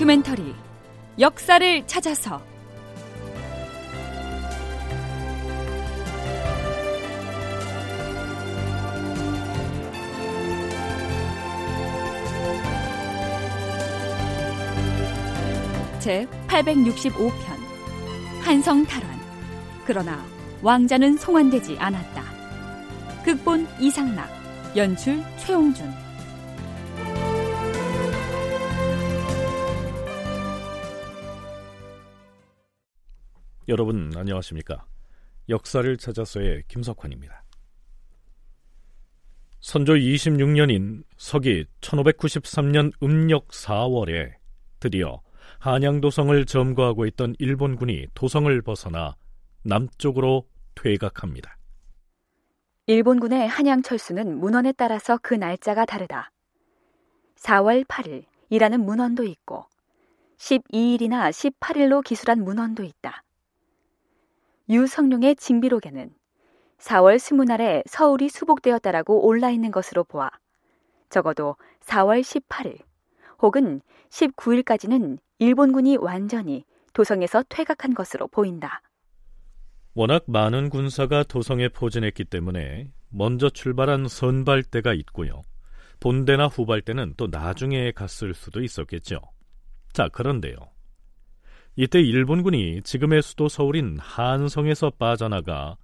다큐멘터리 역사를 찾아서. 제 865편 한성 탈환. 그러나 왕자는 송환되지 않았다. 극본 이상락 연출 최홍준 여러분 안녕하십니까? 역사를 찾아서의 김석환입니다. 선조 26년인 서기 1593년 음력 4월에 드디어 한양도성을 점거하고 있던 일본군이 도성을 벗어나 남쪽으로 퇴각합니다. 일본군의 한양 철수는 문헌에 따라서 그 날짜가 다르다. 4월 8일이라는 문헌도 있고 12일이나 18일로 기술한 문헌도 있다. 유성룡의 징비록에는 4월 20날에 서울이 수복되었다라고 올라 있는 것으로 보아 적어도 4월 18일 혹은 19일까지는 일본군이 완전히 도성에서 퇴각한 것으로 보인다. 워낙 많은 군사가 도성에 포진했기 때문에 먼저 출발한 선발대가 있고요. 본대나 후발대는 또 나중에 갔을 수도 있었겠죠. 자, 그런데요. 이때 일본군이 지금의 수도 서울인 한성에서 빠져나가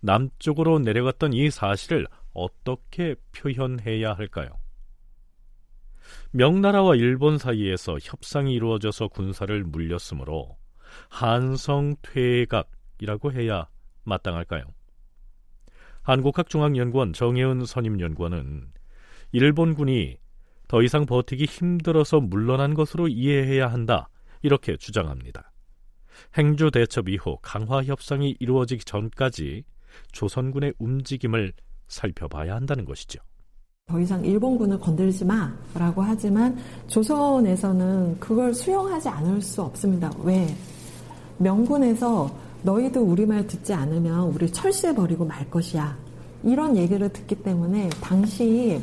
남쪽으로 내려갔던 이 사실을 어떻게 표현해야 할까요? 명나라와 일본 사이에서 협상이 이루어져서 군사를 물렸으므로 한성 퇴각이라고 해야 마땅할까요? 한국학중앙연구원 정혜은 선임연구원은 일본군이 더 이상 버티기 힘들어서 물러난 것으로 이해해야 한다 이렇게 주장합니다. 행주 대첩 이후 강화 협상이 이루어지기 전까지 조선군의 움직임을 살펴봐야 한다는 것이죠. 더 이상 일본군을 건들지 마 라고 하지만 조선에서는 그걸 수용하지 않을 수 없습니다. 왜? 명군에서 너희도 우리 말 듣지 않으면 우리 철수해버리고 말 것이야. 이런 얘기를 듣기 때문에 당시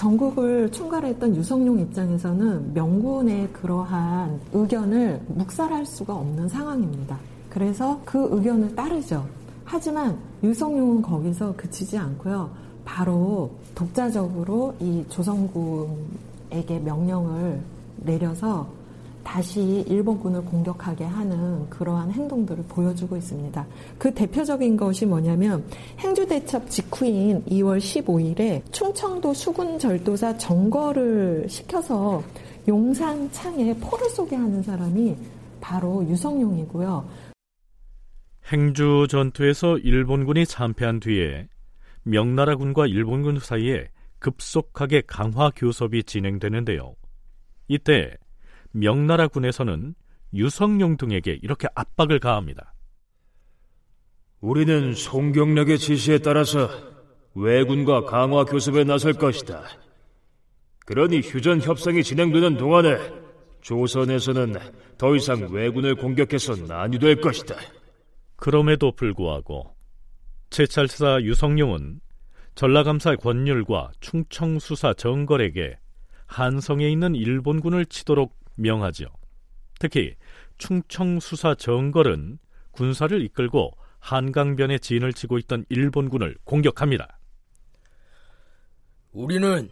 전국을 총괄했던 유성룡 입장에서는 명군의 그러한 의견을 묵살할 수가 없는 상황입니다. 그래서 그 의견을 따르죠. 하지만 유성룡은 거기서 그치지 않고요. 바로 독자적으로 이 조선군에게 명령을 내려서 다시 일본군을 공격하게 하는 그러한 행동들을 보여주고 있습니다. 그 대표적인 것이 뭐냐면 행주대첩 직후인 2월 15일에 충청도 수군절도사 정거를 시켜서 용산 창에 포를 쏘게 하는 사람이 바로 유성룡이고요. 행주 전투에서 일본군이 참패한 뒤에 명나라군과 일본군 사이에 급속하게 강화 교섭이 진행되는데요. 이때 명나라 군에서는 유성룡 등에게 이렇게 압박을 가합니다. 우리는 송경락의 지시에 따라서 왜군과 강화 교섭에 나설 것이다. 그러니 휴전 협상이 진행되는 동안에 조선에서는 더 이상 왜군을 공격해서 난유될 것이다. 그럼에도 불구하고 제찰사 유성룡은 전라감사 권율과 충청수사 정걸에게 한성에 있는 일본군을 치도록 명하지요. 특히 충청 수사 정걸은 군사를 이끌고 한강변에 진을 치고 있던 일본군을 공격합니다. 우리는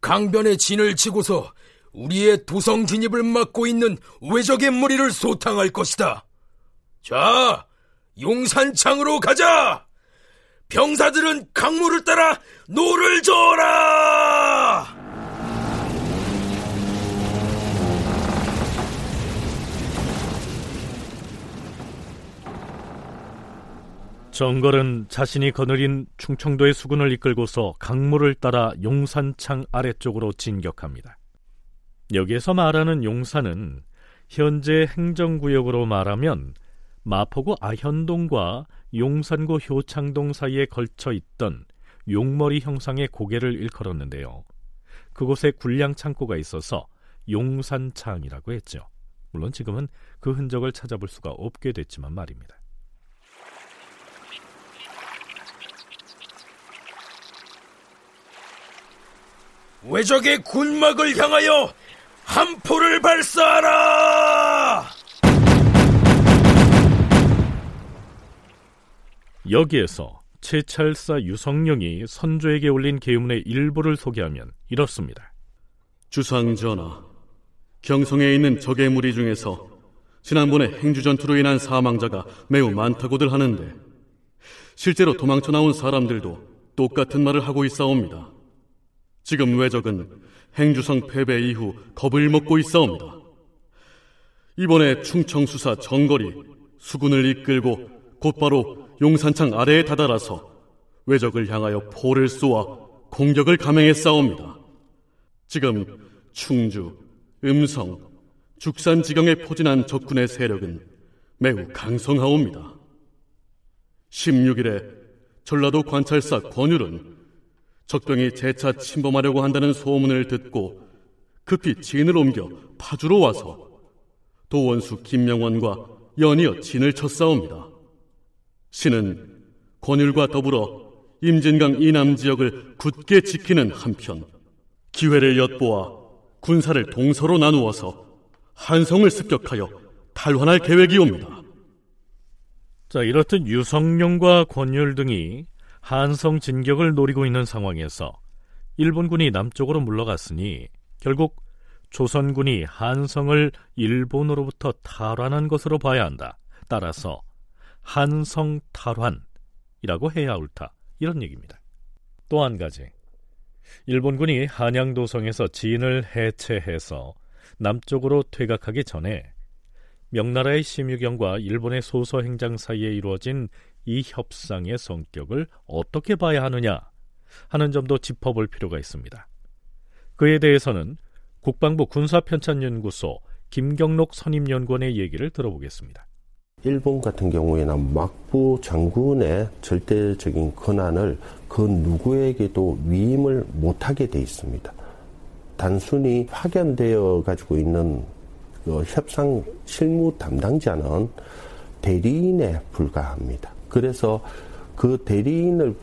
강변에 진을 치고서 우리의 도성 진입을 막고 있는 외적의 무리를 소탕할 것이다. 자, 용산창으로 가자! 병사들은 강물을 따라 노를 저어라! 정걸은 자신이 거느린 충청도의 수군을 이끌고서 강물을 따라 용산창 아래쪽으로 진격합니다. 여기에서 말하는 용산은 현재 행정구역으로 말하면 마포구 아현동과 용산구 효창동 사이에 걸쳐 있던 용머리 형상의 고개를 일컬었는데요. 그곳에 군량 창고가 있어서 용산창이라고 했죠. 물론 지금은 그 흔적을 찾아볼 수가 없게 됐지만 말입니다. 외적의 군막을 향하여 한 포를 발사하라! 여기에서 채찰사 유성룡이 선조에게 올린 계문의 일부를 소개하면 이렇습니다. 주상 전하, 경성에 있는 적의 무리 중에서 지난번에 행주 전투로 인한 사망자가 매우 많다고들 하는데 실제로 도망쳐 나온 사람들도 똑같은 말을 하고 있사옵니다. 지금 외적은 행주성 패배 이후 겁을 먹고 있사옵니다. 이번에 충청수사 정거리 수군을 이끌고 곧바로 용산창 아래에 다다라서 외적을 향하여 포를 쏘아 공격을 감행했사옵니다. 지금 충주, 음성, 죽산 지경에 포진한 적군의 세력은 매우 강성하옵니다. 16일에 전라도 관찰사 권율은 적병이 재차 침범하려고 한다는 소문을 듣고 급히 진을 옮겨 파주로 와서 도원수 김명원과 연이어 진을 쳤사옵니다. 신은 권율과 더불어 임진강 이남 지역을 굳게 지키는 한편 기회를 엿보아 군사를 동서로 나누어서 한성을 습격하여 탈환할 계획이옵니다. 자, 이렇듯 유성룡과 권율 등이 한성 진격을 노리고 있는 상황에서 일본군이 남쪽으로 물러갔으니 결국 조선군이 한성을 일본으로부터 탈환한 것으로 봐야 한다. 따라서 한성 탈환이라고 해야 옳다. 이런 얘기입니다. 또 한 가지. 일본군이 한양도성에서 진을 해체해서 남쪽으로 퇴각하기 전에 명나라의 심유경과 일본의 소서 행장 사이에 이루어진 이 협상의 성격을 어떻게 봐야 하느냐 하는 점도 짚어볼 필요가 있습니다. 그에 대해서는 국방부 군사편찬연구소 김경록 선임연구원의 얘기를 들어보겠습니다. 일본 같은 경우에는 막부 장군의 절대적인 권한을 그 누구에게도 위임을 못하게 돼 있습니다. 단순히 파견되어 가지고 있는 그 협상 실무 담당자는 대리인에 불과합니다. 그래서 그 대리인을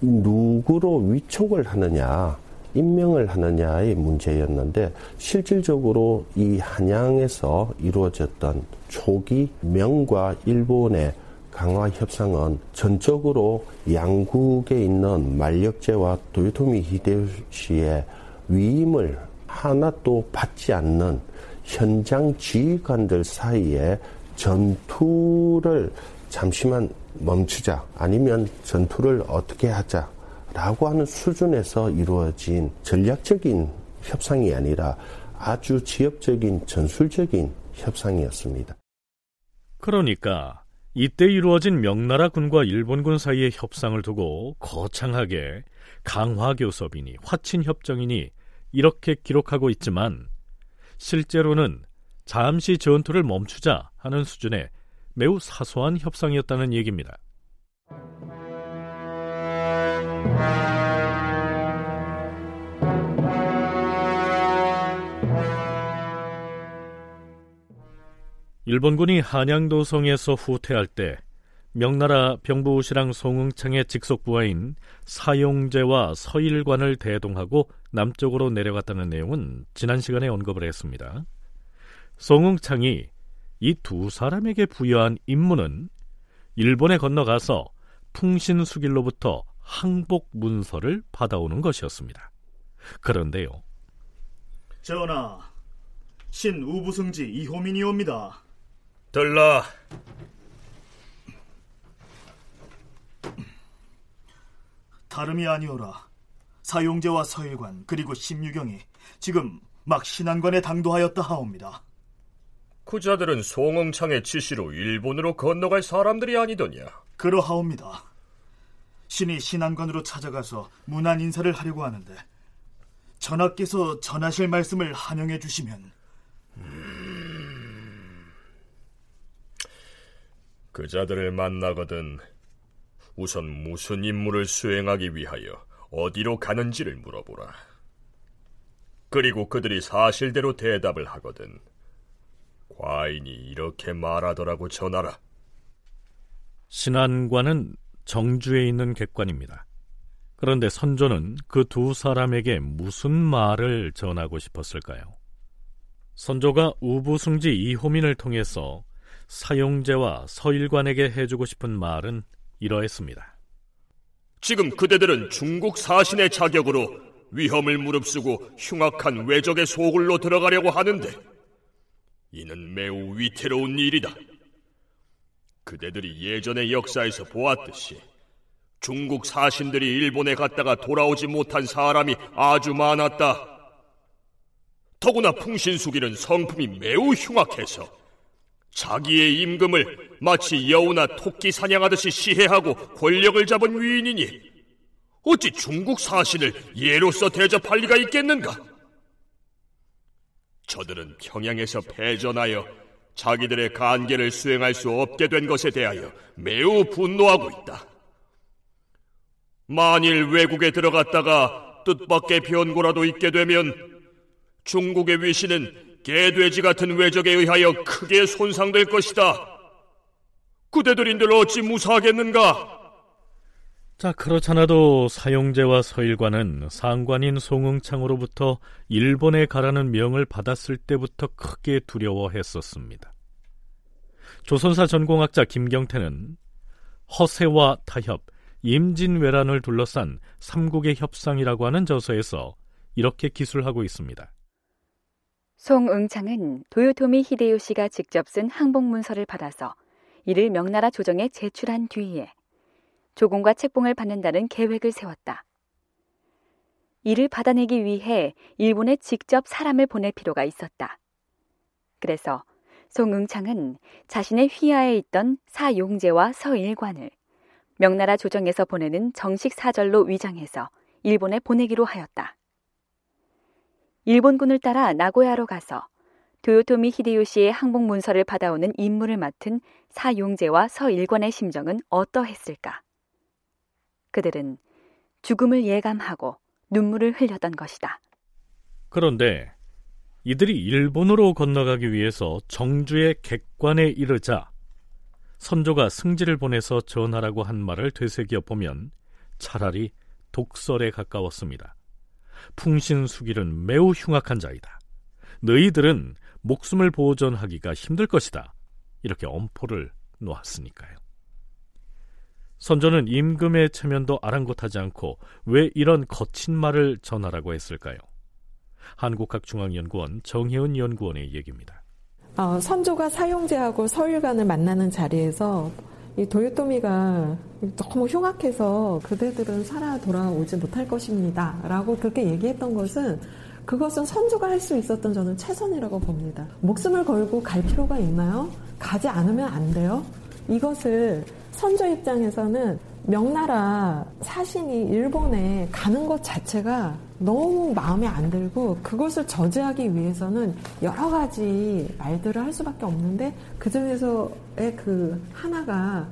누구로 위촉을 하느냐, 임명을 하느냐의 문제였는데 실질적으로 이 한양에서 이루어졌던 초기 명과 일본의 강화 협상은 전적으로 양국에 있는 만력제와 도요토미 히데요시의 위임을 하나도 받지 않는 현장 지휘관들 사이에 전투를 잠시만 멈추자 아니면 전투를 어떻게 하자 라고 하는 수준에서 이루어진 전략적인 협상이 아니라 아주 지역적인 전술적인 협상이었습니다. 그러니까 이때 이루어진 명나라 군과 일본군 사이의 협상을 두고 거창하게 강화교섭이니 화친협정이니 이렇게 기록하고 있지만 실제로는 잠시 전투를 멈추자 하는 수준의 매우 사소한 협상이었다는 얘기입니다. 일본군이 한양도성에서 후퇴할 때 명나라 병부시랑 송응창의 직속 부하인 사용제와 서일관을 대동하고 남쪽으로 내려갔다는 내용은 지난 시간에 언급을 했습니다. 송응창이 이 두 사람에게 부여한 임무는 일본에 건너가서 풍신수길로부터 항복 문서를 받아오는 것이었습니다. 그런데요. 전하, 신 우부승지 이호민이옵니다. 들라. 다름이 아니오라. 사용제와 서일관 그리고 심유경이 지금 막 신안관에 당도하였다 하옵니다. 그자들은 송응창의 지시로 일본으로 건너갈 사람들이 아니더냐? 그러하옵니다. 신이 신안관으로 찾아가서 문안 인사를 하려고 하는데 전하께서 전하실 말씀을 한영해 주시면 음... 그자들을 만나거든 우선 무슨 임무를 수행하기 위하여 어디로 가는지를 물어보라. 그리고 그들이 사실대로 대답을 하거든 과인이 이렇게 말하더라고 전하라. 신안관은 정주에 있는 객관입니다. 그런데 선조는 그 두 사람에게 무슨 말을 전하고 싶었을까요? 선조가 우부승지 이호민을 통해서 사용제와 서일관에게 해주고 싶은 말은 이러했습니다. 지금 그대들은 중국 사신의 자격으로 위험을 무릅쓰고 흉악한 외적의 소굴로 들어가려고 하는데 이는 매우 위태로운 일이다. 그대들이 예전의 역사에서 보았듯이 중국 사신들이 일본에 갔다가 돌아오지 못한 사람이 아주 많았다. 더구나 풍신수길은 성품이 매우 흉악해서 자기의 임금을 마치 여우나 토끼 사냥하듯이 시해하고 권력을 잡은 위인이니 어찌 중국 사신을 예로서 대접할 리가 있겠는가? 저들은 평양에서 패전하여 자기들의 간계를 수행할 수 없게 된 것에 대하여 매우 분노하고 있다. 만일 외국에 들어갔다가 뜻밖의 변고라도 있게 되면 중국의 위신은 개돼지 같은 외적에 의하여 크게 손상될 것이다. 그대들인들 어찌 무사하겠는가? 자, 그렇잖아도 사용제와 서일관은 상관인 송응창으로부터 일본에 가라는 명을 받았을 때부터 크게 두려워했었습니다. 조선사 전공학자 김경태는 허세와 타협, 임진왜란을 둘러싼 삼국의 협상이라고 하는 저서에서 이렇게 기술하고 있습니다. 송응창은 도요토미 히데요시가 직접 쓴 항복문서를 받아서 이를 명나라 조정에 제출한 뒤에 조공과 책봉을 받는다는 계획을 세웠다. 이를 받아내기 위해 일본에 직접 사람을 보낼 필요가 있었다. 그래서 송응창은 자신의 휘하에 있던 사용제와 서일관을 명나라 조정에서 보내는 정식 사절로 위장해서 일본에 보내기로 하였다. 일본군을 따라 나고야로 가서 도요토미 히데요시의 항복 문서를 받아오는 임무를 맡은 사용제와 서일관의 심정은 어떠했을까? 그들은 죽음을 예감하고 눈물을 흘렸던 것이다. 그런데 이들이 일본으로 건너가기 위해서 정주의 객관에 이르자 선조가 승지를 보내서 전하라고 한 말을 되새겨 보면 차라리 독설에 가까웠습니다. 풍신수길은 매우 흉악한 자이다. 너희들은 목숨을 보존하기가 힘들 것이다. 이렇게 엄포를 놓았으니까요. 선조는 임금의 체면도 아랑곳하지 않고 왜 이런 거친 말을 전하라고 했을까요? 한국학중앙연구원 정혜은 연구원의 얘기입니다. 어, 선조가 사용제하고 서일관을 만나는 자리에서 이 도요토미가 너무 흉악해서 그대들은 살아 돌아오지 못할 것입니다. 라고 그렇게 얘기했던 것은 그것은 선조가 할 수 있었던 저는 최선이라고 봅니다. 목숨을 걸고 갈 필요가 있나요? 가지 않으면 안 돼요? 이것을 선조 입장에서는 명나라 사신이 일본에 가는 것 자체가 너무 마음에 안 들고 그것을 저지하기 위해서는 여러 가지 말들을 할 수밖에 없는데 그 중에서의 그 하나가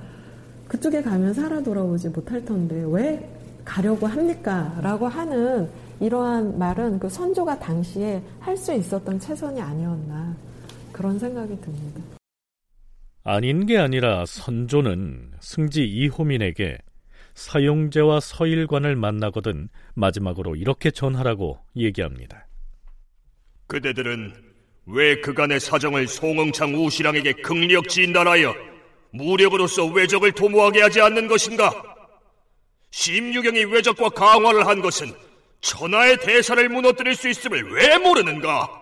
그쪽에 가면 살아 돌아오지 못할 텐데 왜 가려고 합니까? 라고 하는 이러한 말은 그 선조가 당시에 할 수 있었던 최선이 아니었나 그런 생각이 듭니다. 아닌 게 아니라 선조는 승지 이호민에게 사용제와 서일관을 만나거든 마지막으로 이렇게 전하라고 얘기합니다. 그대들은 왜 그간의 사정을 송응창 우시랑에게 극력 진단하여 무력으로서 외적을 도모하게 하지 않는 것인가? 심유경이 외적과 강화를 한 것은 천하의 대사를 무너뜨릴 수 있음을 왜 모르는가?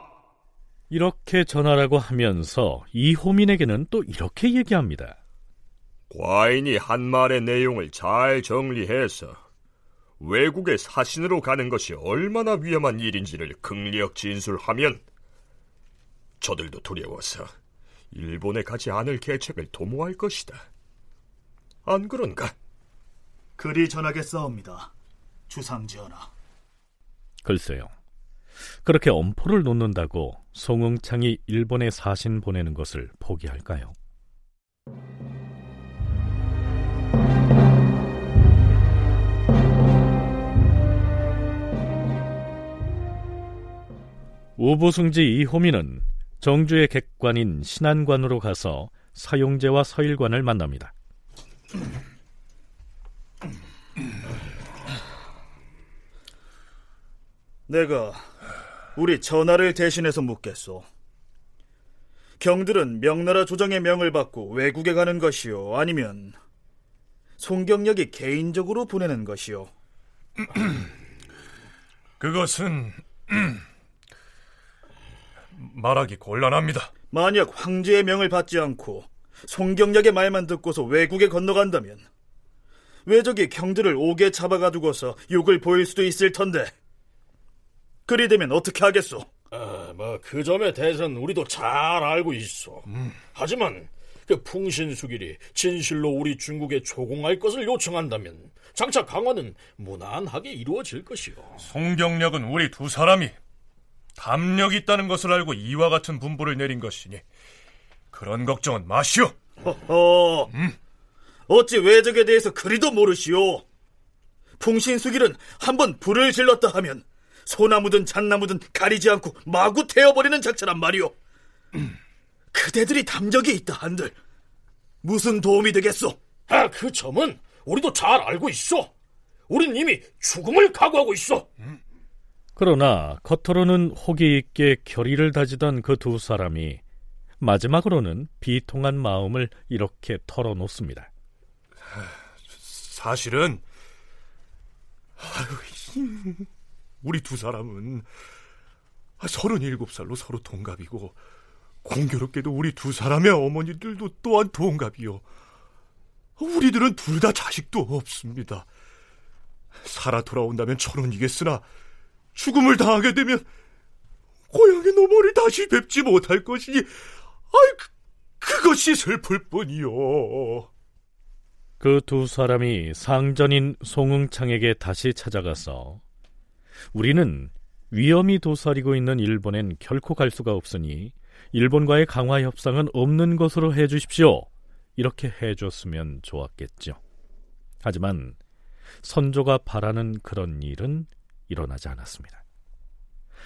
이렇게 전하라고 하면서 이호민에게는 또 이렇게 얘기합니다. 과인이 한 말의 내용을 잘 정리해서 외국의 사신으로 가는 것이 얼마나 위험한 일인지를 극력 진술하면 저들도 두려워서 일본에 가지 않을 계책을 도모할 것이다. 안 그런가? 그리 전하겠사옵니다. 주상전하. 글쎄요. 그렇게 엄포를 놓는다고 송응창이 일본에 사신 보내는 것을 포기할까요? 우부승지 이호민은 정주의 객관인 신안관으로 가서 사용제와 서일관을 만납니다. 내가 우리 전하를 대신해서 묻겠소. 경들은 명나라 조정의 명을 받고 외국에 가는 것이요 아니면 송경력이 개인적으로 보내는 것이요 그것은 말하기 곤란합니다. 만약 황제의 명을 받지 않고 송경력의 말만 듣고서 외국에 건너간다면 외적이 경들을 오게 잡아가두고서 욕을 보일 수도 있을 텐데 그리 되면 어떻게 하겠소? 아, 뭐그 점에 대해서는 우리도 잘 알고 있어. 음. 하지만 그 풍신수길이 진실로 우리 중국에 조공할 것을 요청한다면 장차 강화는 무난하게 이루어질 것이오 송경력은 우리 두 사람이 담력 있다는 것을 알고 이와 같은 분부를 내린 것이니 그런 걱정은 마시오. 허허, 음. 어찌 외적에 대해서 그리도 모르시오? 풍신수길은 한번 불을 질렀다 하면 소나무든 잣나무든 가리지 않고 마구 태워버리는 작차란 말이오. 그대들이 담적이 있다 한들 무슨 도움이 되겠소? 아, 그 점은 우리도 잘 알고 있어. 우린 이미 죽음을 각오하고 있어. 그러나 겉으로는 호기 있게 결의를 다지던 그 두 사람이 마지막으로는 비통한 마음을 이렇게 털어놓습니다. 사실은 우리 두 사람은 서른일곱 살로 서로 동갑이고 공교롭게도 우리 두 사람의 어머니들도 또한 동갑이요. 우리들은 둘 다 자식도 없습니다. 살아 돌아온다면 천원이겠으나 죽음을 당하게 되면 고향의 노모를 다시 뵙지 못할 것이니 아이 그, 그것이 슬플 뿐이요. 그 두 사람이 상전인 송응창에게 다시 찾아가서 우리는 위험이 도사리고 있는 일본엔 결코 갈 수가 없으니 일본과의 강화 협상은 없는 것으로 해 주십시오. 이렇게 해 줬으면 좋았겠죠. 하지만 선조가 바라는 그런 일은 일어나지 않았습니다.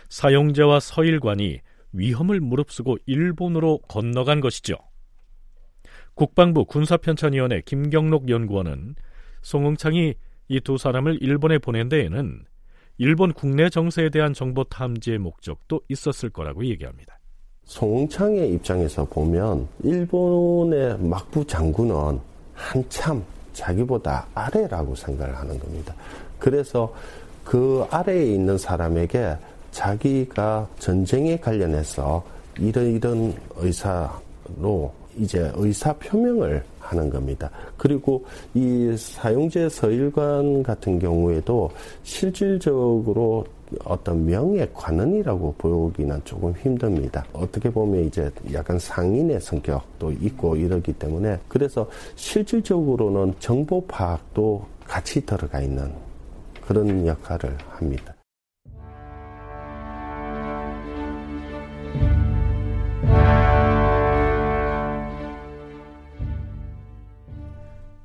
사용제와 서일관이 위험을 무릅쓰고 일본으로 건너간 것이죠. 국방부 군사편찬위원회 김경록 연구원은 송응창이 이 두 사람을 일본에 보낸 데에는 일본 국내 정세에 대한 정보 탐지의 목적도 있었을 거라고 얘기합니다. 송창의 입장에서 보면 일본의 막부 장군은 한참 자기보다 아래라고 생각을 하는 겁니다. 그래서 그 아래에 있는 사람에게 자기가 전쟁에 관련해서 이런 이런 의사로 이제 의사 표명을 하는 겁니다. 그리고 이 사용제 서일관 같은 경우에도 실질적으로 어떤 명예 관원이라고 보기는 조금 힘듭니다. 어떻게 보면 이제 약간 상인의 성격도 있고 이러기 때문에 그래서 실질적으로는 정보 파악도 같이 들어가 있는 그런 역할을 합니다.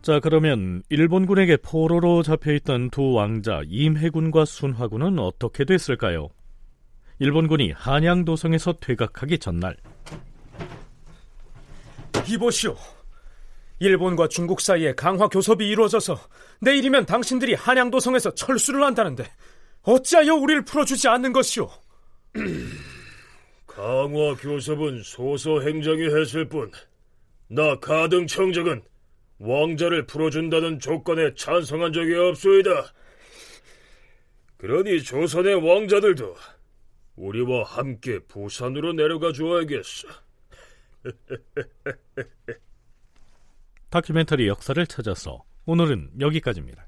자, 그러면 일본군에게 포로로 잡혀있던 두 왕자 임해군과 순화군은 어떻게 됐을까요? 일본군이 한양도성에서 퇴각하기 전날 이보시오. 일본과 중국 사이에 강화 교섭이 이루어져서 내일이면 당신들이 한양도성에서 철수를 한다는데 어찌하여 우리를 풀어주지 않는 것이오? 강화 교섭은 소서 행정이 했을 뿐, 나 가등 청정은 왕자를 풀어준다는 조건에 찬성한 적이 없소이다. 그러니 조선의 왕자들도 우리와 함께 부산으로 내려가 주어야겠어. 다큐멘터리 역사를 찾아서 오늘은 여기까지입니다.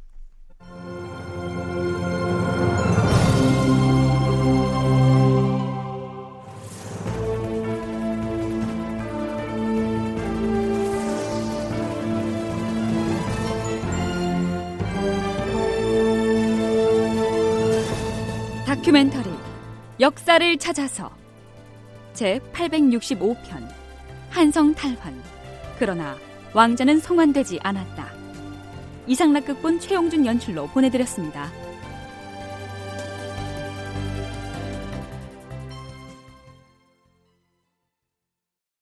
역사를 찾아서 제 865편 한성 탈환 그러나 왕자는 성환되지 않았다. 이상락극본 최용준 연출로 보내드렸습니다.